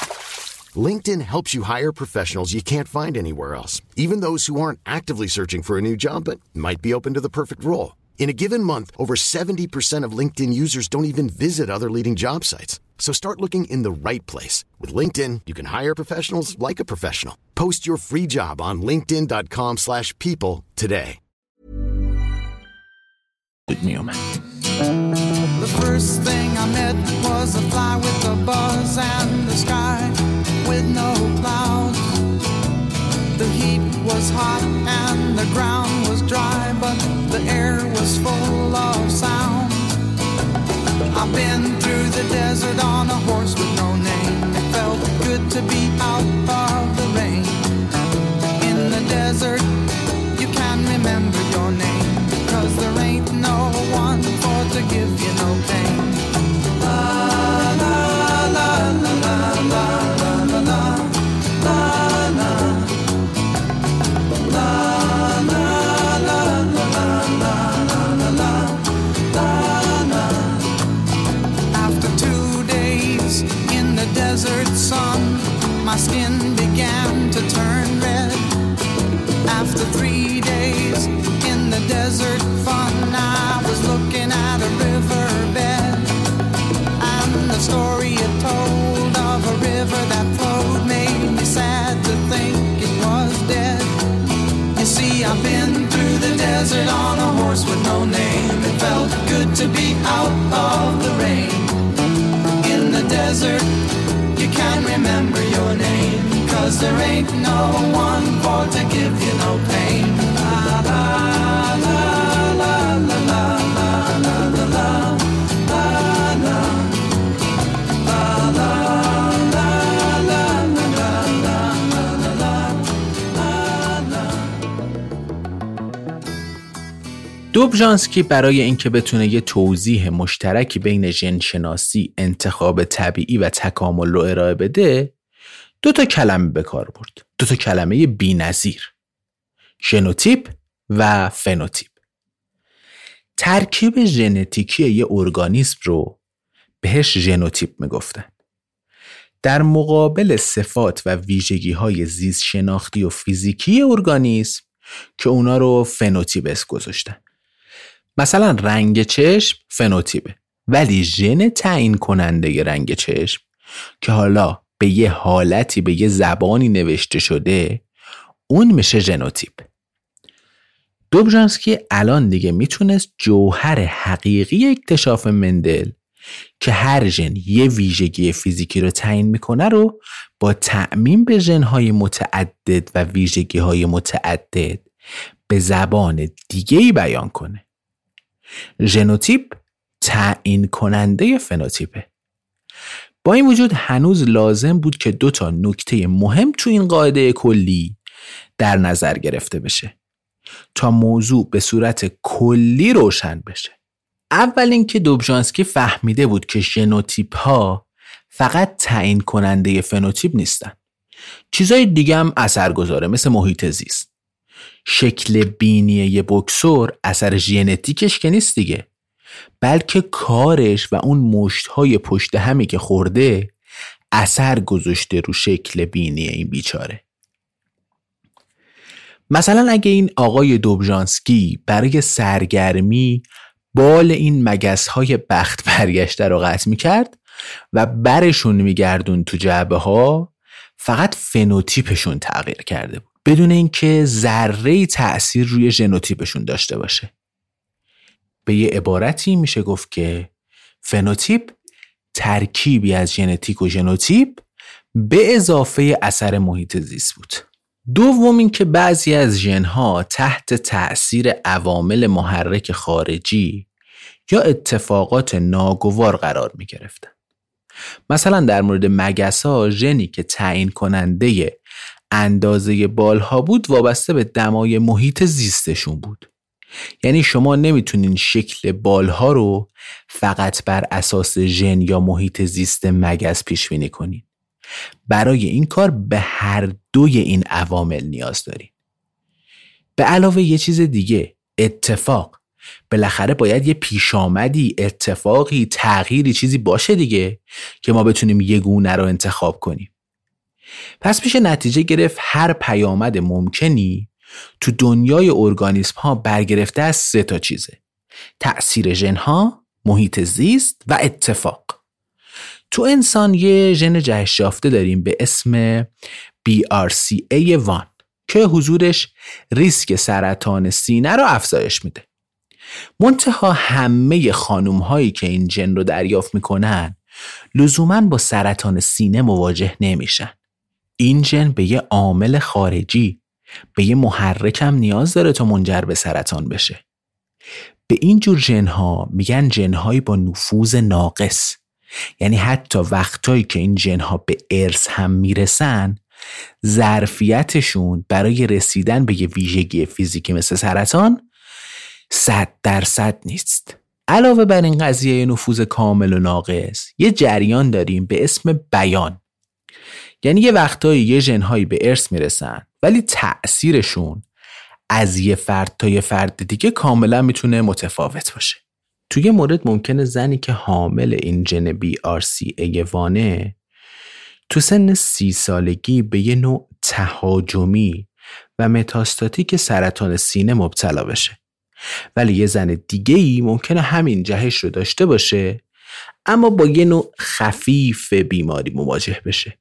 LinkedIn helps you hire professionals you can't find anywhere else, even those who aren't actively searching for a new job but might be open to the perfect role. In a given month, over 70% of LinkedIn users don't even visit other leading job sites. So start looking in the right place. With LinkedIn, you can hire professionals like a professional. Post your free job on linkedin.com slash people today.
The first thing I met was a fly with a buzz and the sky with no clouds. The heat was hot and the ground was dry, but the air was full of sound. I've been through the desert on a horse with no name. It felt good to be out of the rain. In the desert, you can remember your name. Cause there ain't no one for to give you no pain. my skin began to turn red. After three days in the desert fun, I was looking at a riverbed. And the story it told of a river that flowed made me sad to think it was dead. You see, I've been through the desert on a horse with no name. It felt good to be out of the rain. In the desert, you can remember There ain't no one for to give you no pain. La la la la la la la la la la la
دوبژانسکی برای اینکه بتونه یه توضیح مشترکی بین ژنشناسی، انتخاب طبیعی و تکامل رو ارائه بده، دو تا کلمه به کار برد. دو تا کلمه بی‌نظیر. ژنوتیپ و فنوتیپ. ترکیب ژنتیکی یه ارگانیسم رو بهش ژنوتیپ می‌گفتن. در مقابل صفات و ویژگی های زیست شناختی و فیزیکی ارگانیسم که اونا رو فنوتیپ اسم گذاشتن. مثلا رنگ چشم فنوتیپه ولی ژن تعیین کننده رنگ چشم که حالا به یه حالتی به یه زبانی نوشته شده اون میشه ژنوتیپ. دوبژانسکی الان دیگه می‌تونست جوهر حقیقی اکتشاف مندل که هر ژن یه ویژگی فیزیکی رو تعیین می‌کنه رو با تعمیم به ژنهای متعدد و ویژگی های متعدد به زبان دیگه ای بیان کنه. ژنوتیپ تعیین کننده فنوتیپه. با این وجود هنوز لازم بود که دو تا نکته مهم تو این قاعده کلی در نظر گرفته بشه تا موضوع به صورت کلی روشن بشه. اول اینکه دوبژانسکی فهمیده بود که ژنوتیپ ها فقط تعیین کننده فنوتیپ نیستن. چیزای دیگه هم اثر گذاره مثل محیط زیست. شکل بینی یه بوکسور اثر ژنتیکش که نیست دیگه. بلکه کارش و اون مشتهای پشت همی که خورده اثر گذاشته رو شکل بینی این بیچاره. مثلا اگه این آقای دوبژانسکی برای سرگرمی بال این مگس های بخت برگشته رو قطع می کرد و برشون میگردون تو جعبه ها فقط فنوتیپشون تغییر کرده بود. بدون اینکه ذره تأثیر روی ژنوتیپشون داشته باشه. به یه عبارتی میشه گفت که فنوتیپ ترکیبی از ژنتیک و ژنوتیپ به اضافه اثر محیط زیست بود دوم اینکه بعضی از ژنها تحت تأثیر عوامل محرک خارجی یا اتفاقات ناگوار قرار می گرفتن. مثلا در مورد مگسا ژنی که تعیین کننده اندازه بالها بود وابسته به دمای محیط زیستشون بود یعنی شما نمی‌تونین شکل بالها رو فقط بر اساس ژن یا محیط زیست مگس پیش بینی کنین. برای این کار به هر دوی این عوامل نیاز دارین. به علاوه یه چیز دیگه اتفاق. بالاخره باید یه پیشامدی اتفاقی تغییری چیزی باشه دیگه که ما بتونیم یه گونه رو انتخاب کنیم. پس میشه نتیجه گرفت هر پیامد ممکنی تو دنیای ارگانیسم ها برگرفته از سه تا چیزه تأثیر ژن ها، محیط زیست و اتفاق. تو انسان یه ژن جهش یافته داریم به اسم BRCA1 که حضورش ریسک سرطان سینه رو افزایش میده. منتها همه خانوم هایی که این ژن رو دریافت می‌کنن لزوما با سرطان سینه مواجه نمیشن. این ژن به یه عامل خارجی به یه محرکم نیاز داره تا منجر به سرطان بشه. به این جور ژنها میگن ژنهایی با نفوذ ناقص. یعنی حتی وقتایی که این ژنها به ارث هم می‌رسن ظرفیتشون برای رسیدن به یه ویژگی فیزیکی مثل سرطان صد درصد نیست. علاوه بر این قضیه نفوذ کامل و ناقص یه جریان داریم به اسم بیان. یعنی یه وقتایی یه ژنهایی به ارث می‌رسن ولی تأثیرشون از یه فرد تا یه فرد دیگه کاملا می‌تونه متفاوت باشه. توی مورد ممکنه زنی که حامل این ژن بی آر سی ای وانه تو سن سی سالگی به یه نوع تهاجمی و متاستاتیک سرطان سینه مبتلا بشه. ولی یه زن دیگه ای ممکنه همین جهش رو داشته باشه اما با یه نوع خفیف بیماری مواجه بشه.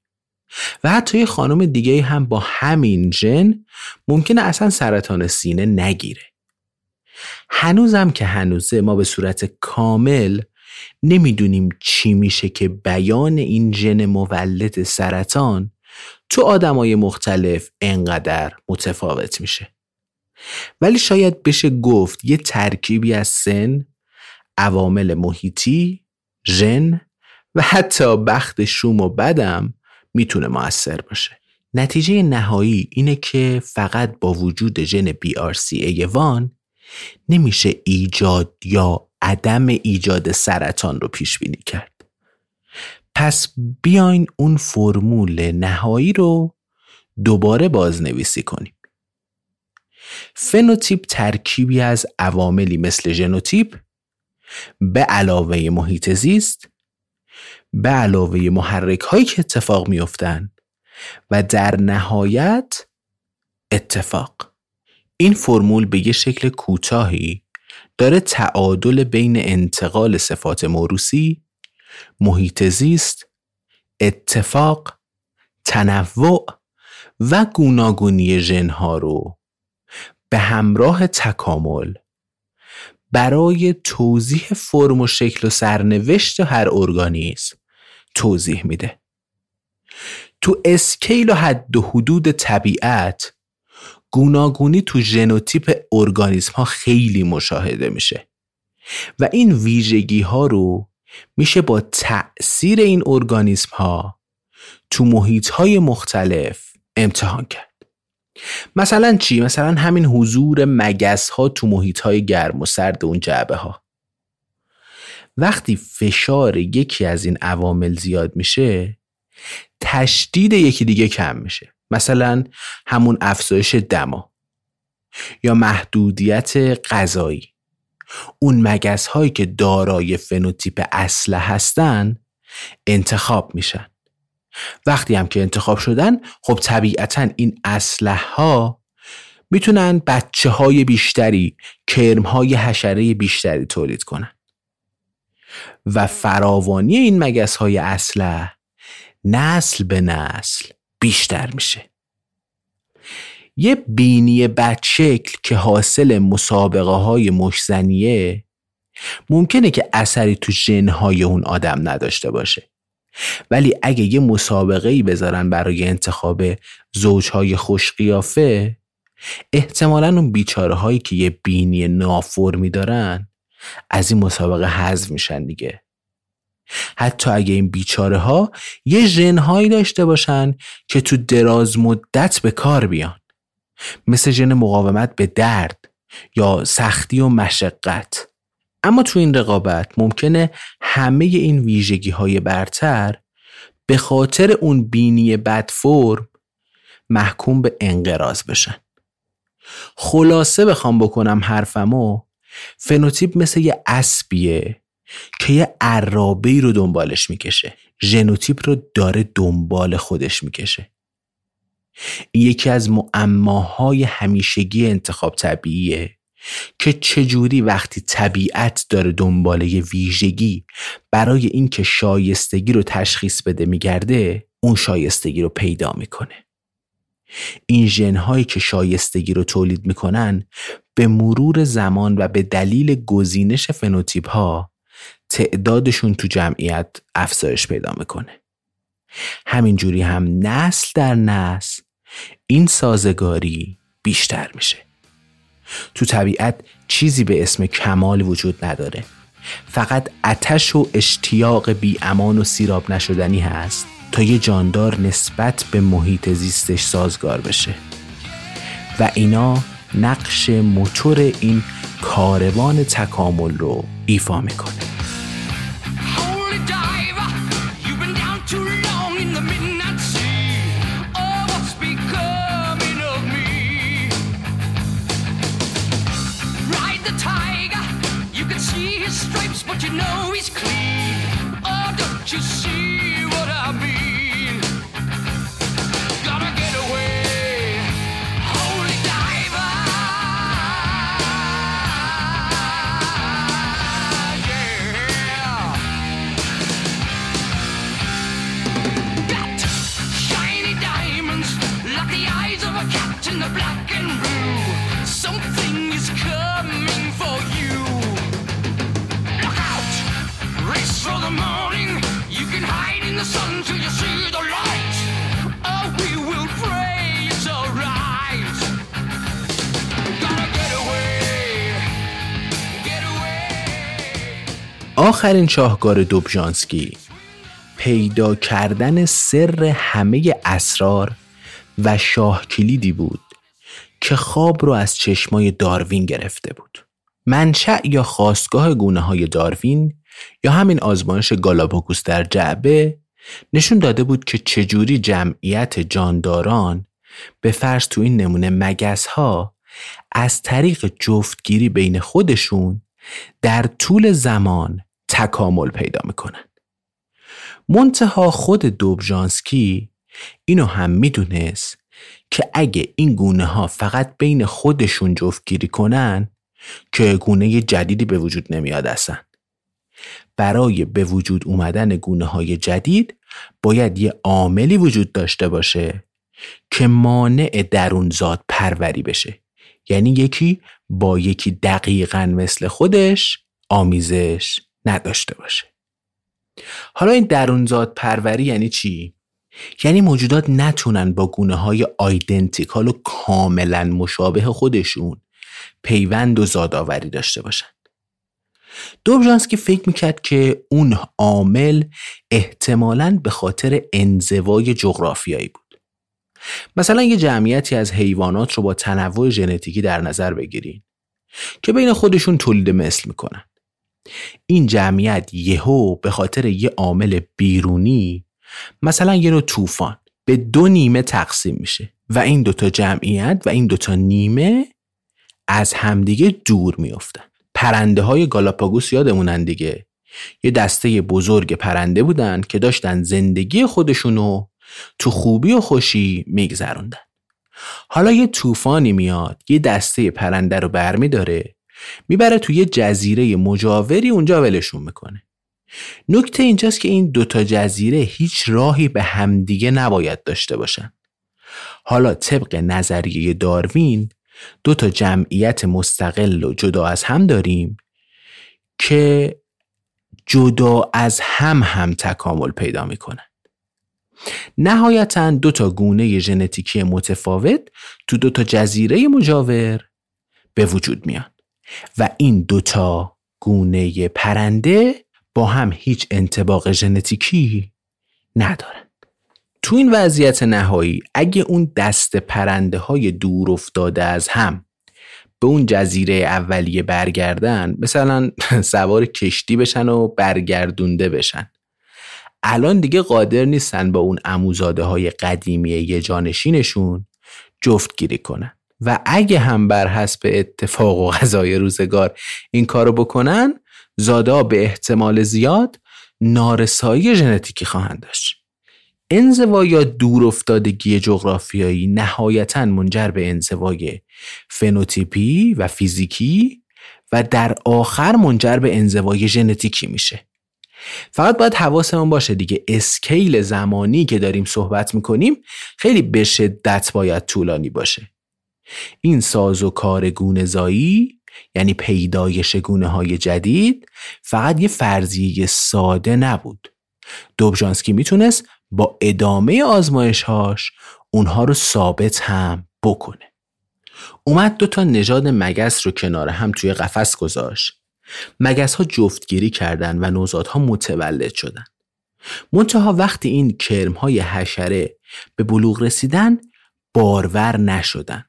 و حتی یه خانم دیگه هم با همین ژن ممکنه اصلا سرطان سینه نگیره. هنوزم که هنوزه ما به صورت کامل نمی‌دونیم چی میشه که بیان این ژن مولد سرطان تو آدمای مختلف انقدر متفاوت میشه. ولی شاید بشه گفت یه ترکیبی از سن عوامل محیطی ژن و حتی بخت شوم و بدم می‌تونه موثر باشه نتیجه نهایی اینه که فقط با وجود ژن BRCA1 نمیشه ایجاد یا عدم ایجاد سرطان رو پیش بینی کرد. پس بیاین اون فرمول نهایی رو دوباره بازنویسی کنیم. فنوتیپ ترکیبی از عواملی مثل ژنوتیپ به علاوه محیط زیست به علاوه محرک هایی که اتفاق میافتند و در نهایت اتفاق. این فرمول به یه شکل کوتاهی داره تعادل بین انتقال صفات موروثی، محیط زیست، اتفاق، تنوع و گوناگونی ژنها رو به همراه تکامل برای توضیح فرم و شکل و سرنوشت هر ارگانیسم توضیح میده. تو اسکیل و حد و حدود طبیعت گوناگونی تو ژنوتیپ ارگانیسم ها خیلی مشاهده میشه و این ویژگی ها رو میشه با تأثیر این ارگانیسم ها تو محیط های مختلف امتحان کرد مثلا چی؟ مثلا همین حضور مگس ها تو محیط های گرم و سرد اون جعبه ها وقتی فشار یکی از این عوامل زیاد میشه تشدید یکی دیگه کم میشه. مثلا همون افزایش دما یا محدودیت غذایی. اون مگس هایی که دارای فنوتیپ اصله هستن انتخاب میشن. وقتی هم که انتخاب شدن خب طبیعتا این اسلحه ها می‌تونن بچه های بیشتری کرم های حشره بیشتری تولید کنن. و فراوانی این مگس های اسلحه نسل به نسل بیشتر میشه. یه بینی بدشکل که حاصل مسابقه های مشزنیه ممکنه که اثری تو جنهای اون آدم نداشته باشه. ولی اگه یه مسابقه ای بذارن برای انتخاب زوجهای خوش قیافه احتمالا اون بیچاره هایی که یه بینی نافرمی دارن از این مسابقه حذف میشن دیگه. حتی اگه این بیچاره ها یه ژنهایی داشته باشن که تو دراز مدت به کار بیان. مثل ژن مقاومت به درد یا سختی و مشقت. اما تو این رقابت ممکنه همه این ویژگی های برتر به خاطر اون بینی بد فرم محکوم به انقراض بشن. خلاصه بخوام بکنم حرفمو فنوتیپ مثل یه اسبیه که یه عرابه رو دنبالش می‌کشه. ژنوتیپ رو داره دنبال خودش می‌کشه. یکی از معماهای همیشگی انتخاب طبیعیه که چجوری وقتی طبیعت داره دنباله ویژگی برای اینکه شایستگی رو تشخیص بده میگرده اون شایستگی رو پیدا می‌کنه. این ژنهایی که شایستگی رو تولید می‌کنن به مرور زمان و به دلیل گزینش فنوتیپ ها تعدادشون تو جمعیت افزایش پیدا می‌کنه. همینجوری هم نسل در نسل این سازگاری بیشتر میشه. تو طبیعت چیزی به اسم کمال وجود نداره. فقط اتش و اشتیاق بی امان و سیراب نشدنی هست. تا یه جاندار نسبت به محیط زیستش سازگار بشه. و اینا نقش موتور این کاروان تکامل رو ایفا می‌کنه. The black and blue. Something is
be.
آخرین شاهکار دوبژانسکی. پیدا کردن سر همه اسرار و شاه کلیدی بود که خواب رو از چشمای داروین گرفته بود. منشأ یا خواستگاه گونه های داروین یا همین آزمایش گالاپاگوس در جعبه نشون داده بود که چجوری جمعیت جانداران به فرض تو این نمونه مگس ها از طریق جفتگیری بین خودشون در طول زمان تکامل پیدا می‌کنن. منتها خود دوبژانسکی اینو هم می‌دونست که اگه این گونه ها فقط بین خودشون جفتگیری کنن که گونه جدیدی به وجود نمیاد اصلا برای به وجود اومدن گونه های جدید باید یه عاملی وجود داشته باشه که مانع درونزاد پروری بشه. یعنی یکی با یکی دقیقا مثل خودش آمیزش نداشته باشه. حالا این درونزاد پروری یعنی چی؟ یعنی موجودات نتونن با گونه های آیدنتیکال و کاملا مشابه خودشون پیوند و زادآوری داشته باشن. دوبژانسکی فکر می‌کرد که اون عامل احتمالاً به خاطر انزوای جغرافیایی بود. مثلا یه جمعیتی از حیوانات رو با تنوع ژنتیکی در نظر بگیرین که بین خودشون تولید مثل می‌کنن. این جمعیت یهو به خاطر یه عامل بیرونی مثلا یه نوع طوفان به دو نیمه تقسیم میشه و این دوتا جمعیت و این دوتا نیمه از همدیگه دور میافتن. پرنده های گالاپاگوس یادمونن دیگه. یه دسته بزرگ پرنده بودن که داشتن زندگی خودشونو تو خوبی و خوشی میگذروندن. حالا یه طوفانی میاد یه دسته پرنده رو برمی داره می‌بره توی یه جزیره مجاوری اونجا ولشون می‌کنه. نکته اینجاست که این دوتا جزیره هیچ راهی به همدیگه نباید داشته باشن. حالا طبق نظریه داروین دو تا جمعیت مستقل و جدا از هم داریم که جدا از هم هم تکامل پیدا می‌کنن. نهایتا دو تا گونه ژنتیکی متفاوت تو دو تا جزیره مجاور به وجود میان و این دوتا گونه پرنده با هم هیچ انتباق ژنتیکی ندارن. تو این وضعیت نهایی اگه اون دست پرنده های دور افتاده از هم به اون جزیره اولیه برگردن مثلا [LAUGHS] سوار کشتی بشن و برگردونده بشن. الان دیگه قادر نیستن با اون اموزاده های قدیمی یه جانشینشون جفتگیری کنن. و اگه هم بر حسب اتفاق و غذای روزگار این کارو بکنن زادا به احتمال زیاد نارسایی ژنتیکی خواهند داشت. انزوا یا دور افتادگی جغرافیایی نهایتا منجر به انزوای فنوتیپی و فیزیکی و در آخر منجر به انزوای ژنتیکی میشه. فقط باید حواسمون باشه دیگه اسکیل زمانی که داریم صحبت می‌کنیم خیلی به شدت باید طولانی باشه. این ساز و کار گونهزایی یعنی پیدایش گونه های جدید فقط یه فرضیه ساده نبود. دوبژانسکی می‌تونست با ادامه آزمایشهاش اونها رو ثابت هم بکنه. اومد دوتا نژاد مگس رو کنار هم توی قفس گذاشت. مگس ها جفتگیری کردن و نوزادها متولد شدن. منتها وقتی این کرم های حشره به بلوغ رسیدن بارور نشدن.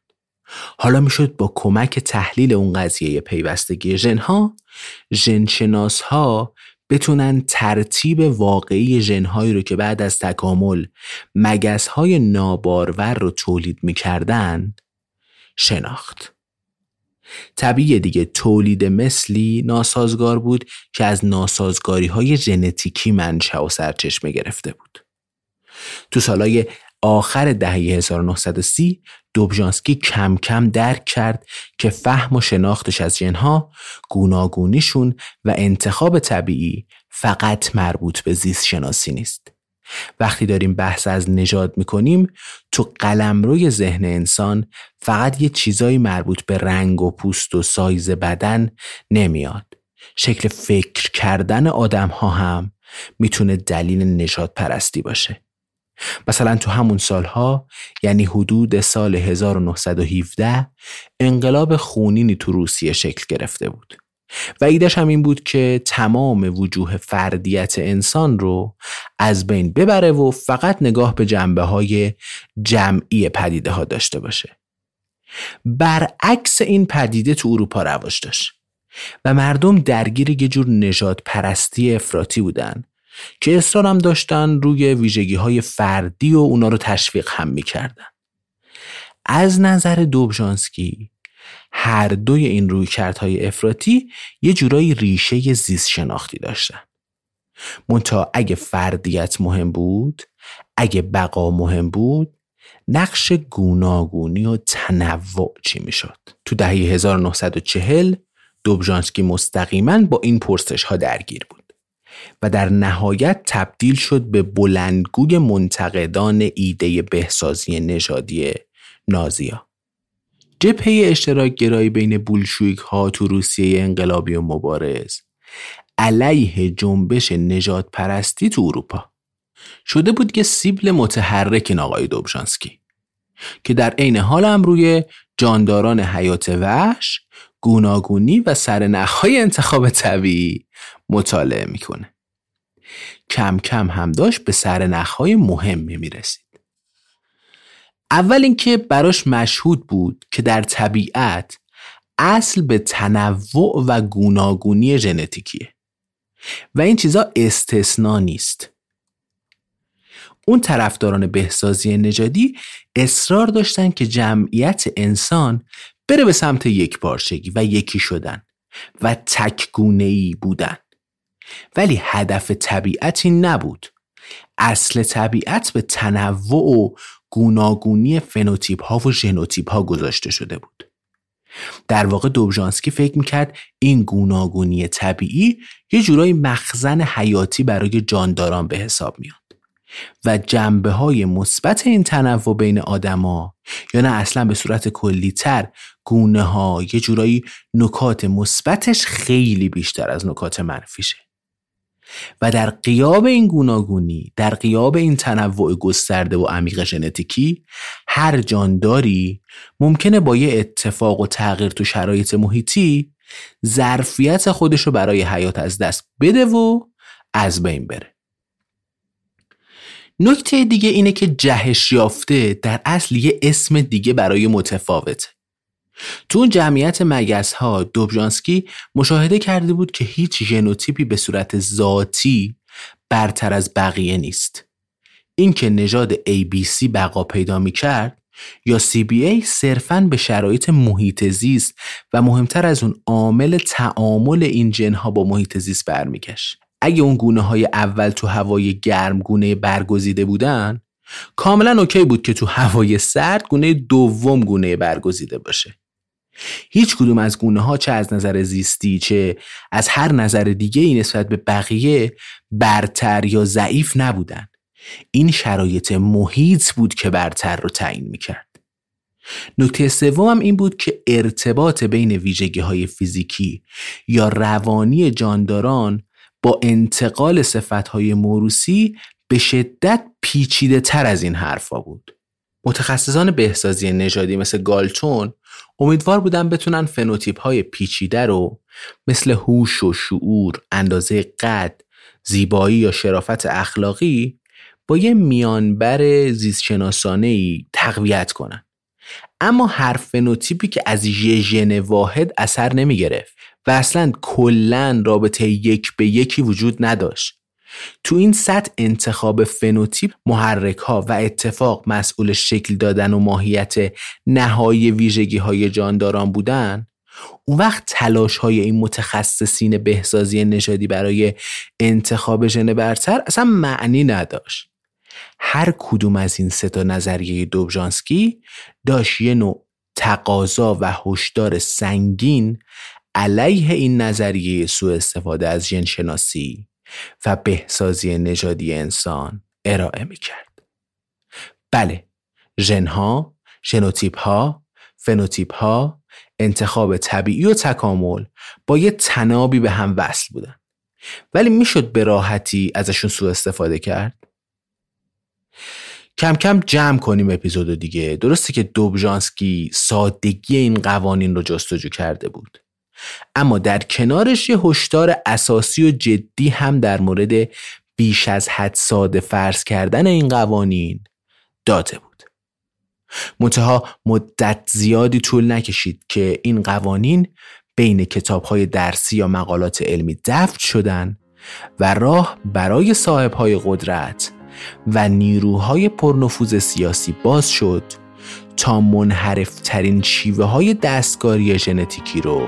حالا می‌شد با کمک تحلیل اون قضیه پیوستگی ژنها ژنشناس ها بتونن ترتیب واقعی ژنهایی رو که بعد از تکامل مگس های نابارور رو تولید می‌کردن شناخت. طبیعی دیگه تولید مثلی ناسازگار بود که از ناسازگاری های ژنتیکی منشأ و سرچشمه گرفته بود. تو سالهای آخر دهه 1930 دوبژانسکی کم کم درک کرد که فهم و شناختش از جنها گوناگونیشون و انتخاب طبیعی فقط مربوط به زیست شناسی نیست. وقتی داریم بحث از نژاد می‌کنیم تو قلمروی ذهن انسان فقط یه چیزایی مربوط به رنگ و پوست و سایز بدن نمیاد. شکل فکر کردن آدم ها هم می‌تونه دلیل نجات پرستی باشه مثلا تو همون سالها یعنی حدود سال 1917 انقلاب خونینی تو روسیه شکل گرفته بود. و ایدش هم این بود که تمام وجوه فردیت انسان رو از بین ببره و فقط نگاه به جنبه های جمعی پدیده ها داشته باشه. برعکس این پدیده تو اروپا رواج داشت و مردم درگیر یه جور نجات پرستی افراطی بودن. که اصرار هم داشتن روی ویژگی های فردی و اونا رو تشویق هم می‌کردن. از نظر دوبژانسکی هر دوی این رویکردهای افراطی یه جورایی ریشه زیست شناختی داشتن. منتها اگه فردیت مهم بود اگه بقا مهم بود نقش گوناگونی و تنوع چی می‌شد؟ تو دهه 1940 دوبژانسکی مستقیما با این پرسش ها درگیر بود. و در نهایت تبدیل شد به بلندگوی منتقدان ایده بهسازی نژادی نازیا. جبهه اشتراک گرایی بین بولشویک ها تو روسیه انقلابی و مبارز. علیه جنبش نجات پرستی تو اروپا. شده بود که سیبل متحرک این آقای دوبژانسکی که در عین حال هم روی جانداران حیات وحش گوناگونی و سرنخهای انتخاب طبیعی مطالعه می‌کنه. کم کم هم داشت به سرنخهای مهمی می‌رسید. اول اینکه براش مشهود بود که در طبیعت اصل به تنوع و گوناگونی ژنتیکیه و این چیزا استثنا نیست. اون طرفداران بهسازی نژادی اصرار داشتن که جمعیت انسان بره به سمت یک پارچگی و یکی شدن و تکگونه ای بودن. ولی هدف طبیعتی نبود. اصل طبیعت به تنوع و گوناگونی فنوتیپ ها و ژنوتیپ ها گذاشته شده بود. در واقع دوبژانسکی فکر می‌کرد این گوناگونی طبیعی یه جورای مخزن حیاتی برای جانداران به حساب میاد. و جنبه های مثبت این تنوع بین آدما یا نه اصلا به صورت کلیتر گونه ها یه جورایی نکات مثبتش خیلی بیشتر از نکات منفیشه. و در قیاب این گوناگونی در قیاب این تنوع گسترده و عمیق ژنتیکی هر جانداری ممکنه با یه اتفاق و تغییر تو شرایط محیطی ظرفیت خودش رو برای حیات از دست بده و از بین بره. نکته دیگه اینه که جهش یافته در اصل یه اسم دیگه برای متفاوته. تو اون جمعیت مگس ها دوبژانسکی مشاهده کرده بود که هیچ ژنوتیپی به صورت ذاتی برتر از بقیه نیست. اینکه نژاد ABC بقا پیدا می کرد یا CBA صرفاً به شرایط محیط زیست و مهمتر از اون عامل تعامل این ژنها با محیط زیست برمیگشت. اگه اون گونه های اول تو هوای گرم گونه برگزیده بودن کاملا okay بود که تو هوای سرد گونه دوم گونه برگزیده باشه. هیچ کدوم از گونه ها چه از نظر زیستی چه از هر نظر دیگه ای نسبت به بقیه برتر یا ضعیف نبودن. این شرایط محیط بود که برتر رو تعیین می‌کرد. نکته سوم این بود که ارتباط بین ویژگی های فیزیکی یا روانی جانداران با انتقال صفت های موروسی به شدت پیچیده تر از این حرفا بود متخصصان بهسازی نژادی مثل گالتون امیدوار بودن بتونن فنوتیپ های پیچیده رو مثل هوش و شعور، اندازه قد، زیبایی یا شرافت اخلاقی با یه میانبر زیستشناسانه ای تقویت کنن. اما هر فنوتیپی که از یه ژن واحد اثر نمی گرفت و اصلا کلا رابطه یک به یکی وجود نداشت. تو این سطح انتخاب فنوتیپ محرک ها و اتفاق مسئول شکل دادن و ماهیت نهایی ویژگی های جانداران بودن اون وقت تلاش های این متخصصین بهسازی نژادی برای انتخاب ژن برتر اصلا معنی نداشت هر کدوم از این سه نظریه دوبژانسکی داشت یه نوع تقاضا و هشدار سنگین علیه این نظریه سوء استفاده از ژن شناسی و بهسازی نژادی انسان ارائه می کرد. بله، ژنها، ژنوتیپ ها، فنوتیپ ها، انتخاب طبیعی و تکامل با یه طنابی به هم وصل بودن. ولی می‌شد به راحتی ازشون سوء استفاده کرد؟ کم کم جمع کنیم اپیزود دیگه. درسته که دوبژانسکی سادگی این قوانین رو جستجو کرده بود. اما در کنارش یه هشدار اساسی و جدی هم در مورد بیش از حد ساده فرض کردن این قوانین داده بود. منتها مدت زیادی طول نکشید که این قوانین بین کتاب های درسی یا مقالات علمی دفت شدن و راه برای صاحب های قدرت و نیروهای پرنفوذ سیاسی باز شد تا منحرفترین شیوه های دستکاری ژنتیکی رو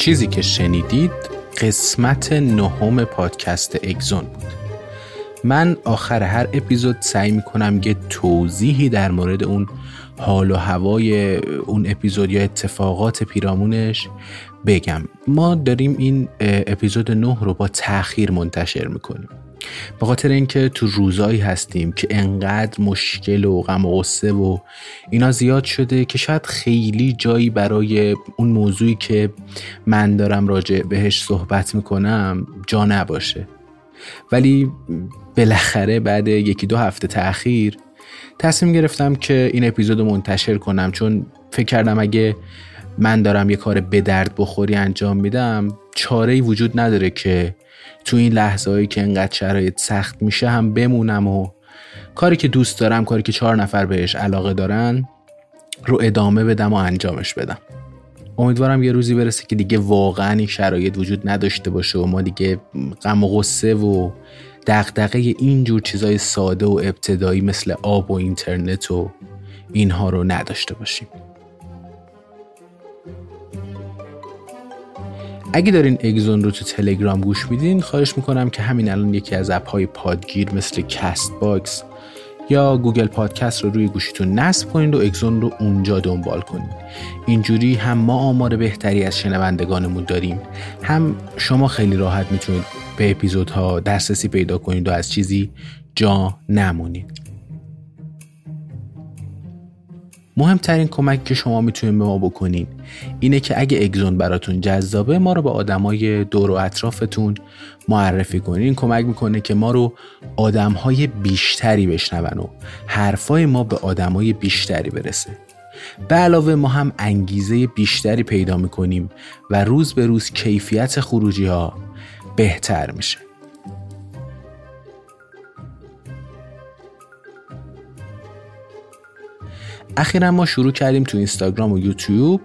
چیزی که شنیدید قسمت نهم پادکست اگزون بود. من آخر هر اپیزود سعی می‌کنم یه توضیحی در مورد اون حال و هوای اون اپیزود یا اتفاقات پیرامونش بگم. ما داریم این اپیزود نه رو با تاخیر منتشر می‌کنیم. به خاطر اینکه تو روزایی هستیم که انقدر مشکل و غم و غصه و اینا زیاد شده که شاید خیلی جایی برای اون موضوعی که من دارم راجع بهش صحبت می‌کنم جا نباشه. ولی بالاخره بعد یکی دو هفته تاخیر تصمیم گرفتم که این اپیزود منتشر کنم چون فکر کردم اگه من دارم یه کار به درد بخوری انجام میدم چاره وجود نداره که تو این لحظه هایی که انقدر شرایط سخت میشه هم بمونم و کاری که دوست دارم کاری که چهار نفر بهش علاقه دارن رو ادامه بدم و انجامش بدم. امیدوارم یه روزی برسه که دیگه واقعا این شرایط وجود نداشته باشه و ما دیگه غم و غصه و دغدغه اینجور چیزای ساده و ابتدایی مثل آب و اینترنت و اینها رو نداشته باشیم. اگه دارین اگزون رو تو تلگرام گوش میدین خواهش می‌کنم که همین الان یکی از app های پادگیر مثل Castbox یا گوگل پادکست رو روی گوشیتون نصب کنید و اگزون رو اونجا دنبال کنید اینجوری هم ما آمار بهتری از شنوندگانمون داریم. هم شما خیلی راحت می‌تونید به اپیزودها دسترسی پیدا کنید و از چیزی جا نمونید. مهمترین کمک که شما می‌تونید به ما بکنین اینه که اگه اگزون براتون جذابه ما رو به آدمای دور و اطرافتون معرفی کنین. این کمک می‌کنه که ما رو آدمهای بیشتری بشنون و حرفای ما به آدمای بیشتری برسه. به علاوه ما هم انگیزه بیشتری پیدا می‌کنیم و روز به روز کیفیت خروجی ها بهتر میشه. اخیرا ما شروع کردیم تو اینستاگرام و یوتیوب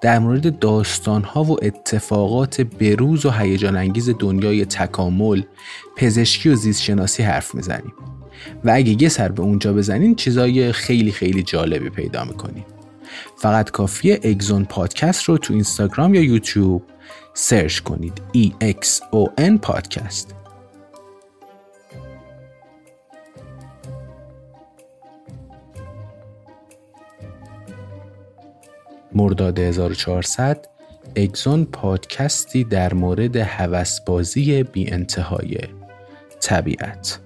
در مورد داستانها و اتفاقات بروز و هیجان انگیز دنیای تکامل، پزشکی و زیست شناسی حرف می‌زنیم. و اگه یه سر به اونجا بزنین چیزای خیلی خیلی جالبی پیدا می‌کنیم. فقط کافیه اگزون پادکست رو تو اینستاگرام یا یوتیوب سرچ کنید. E X O N پادکست. مرداد 1400 اگزون پادکستی در مورد هوسبازی بی انتهای طبیعت.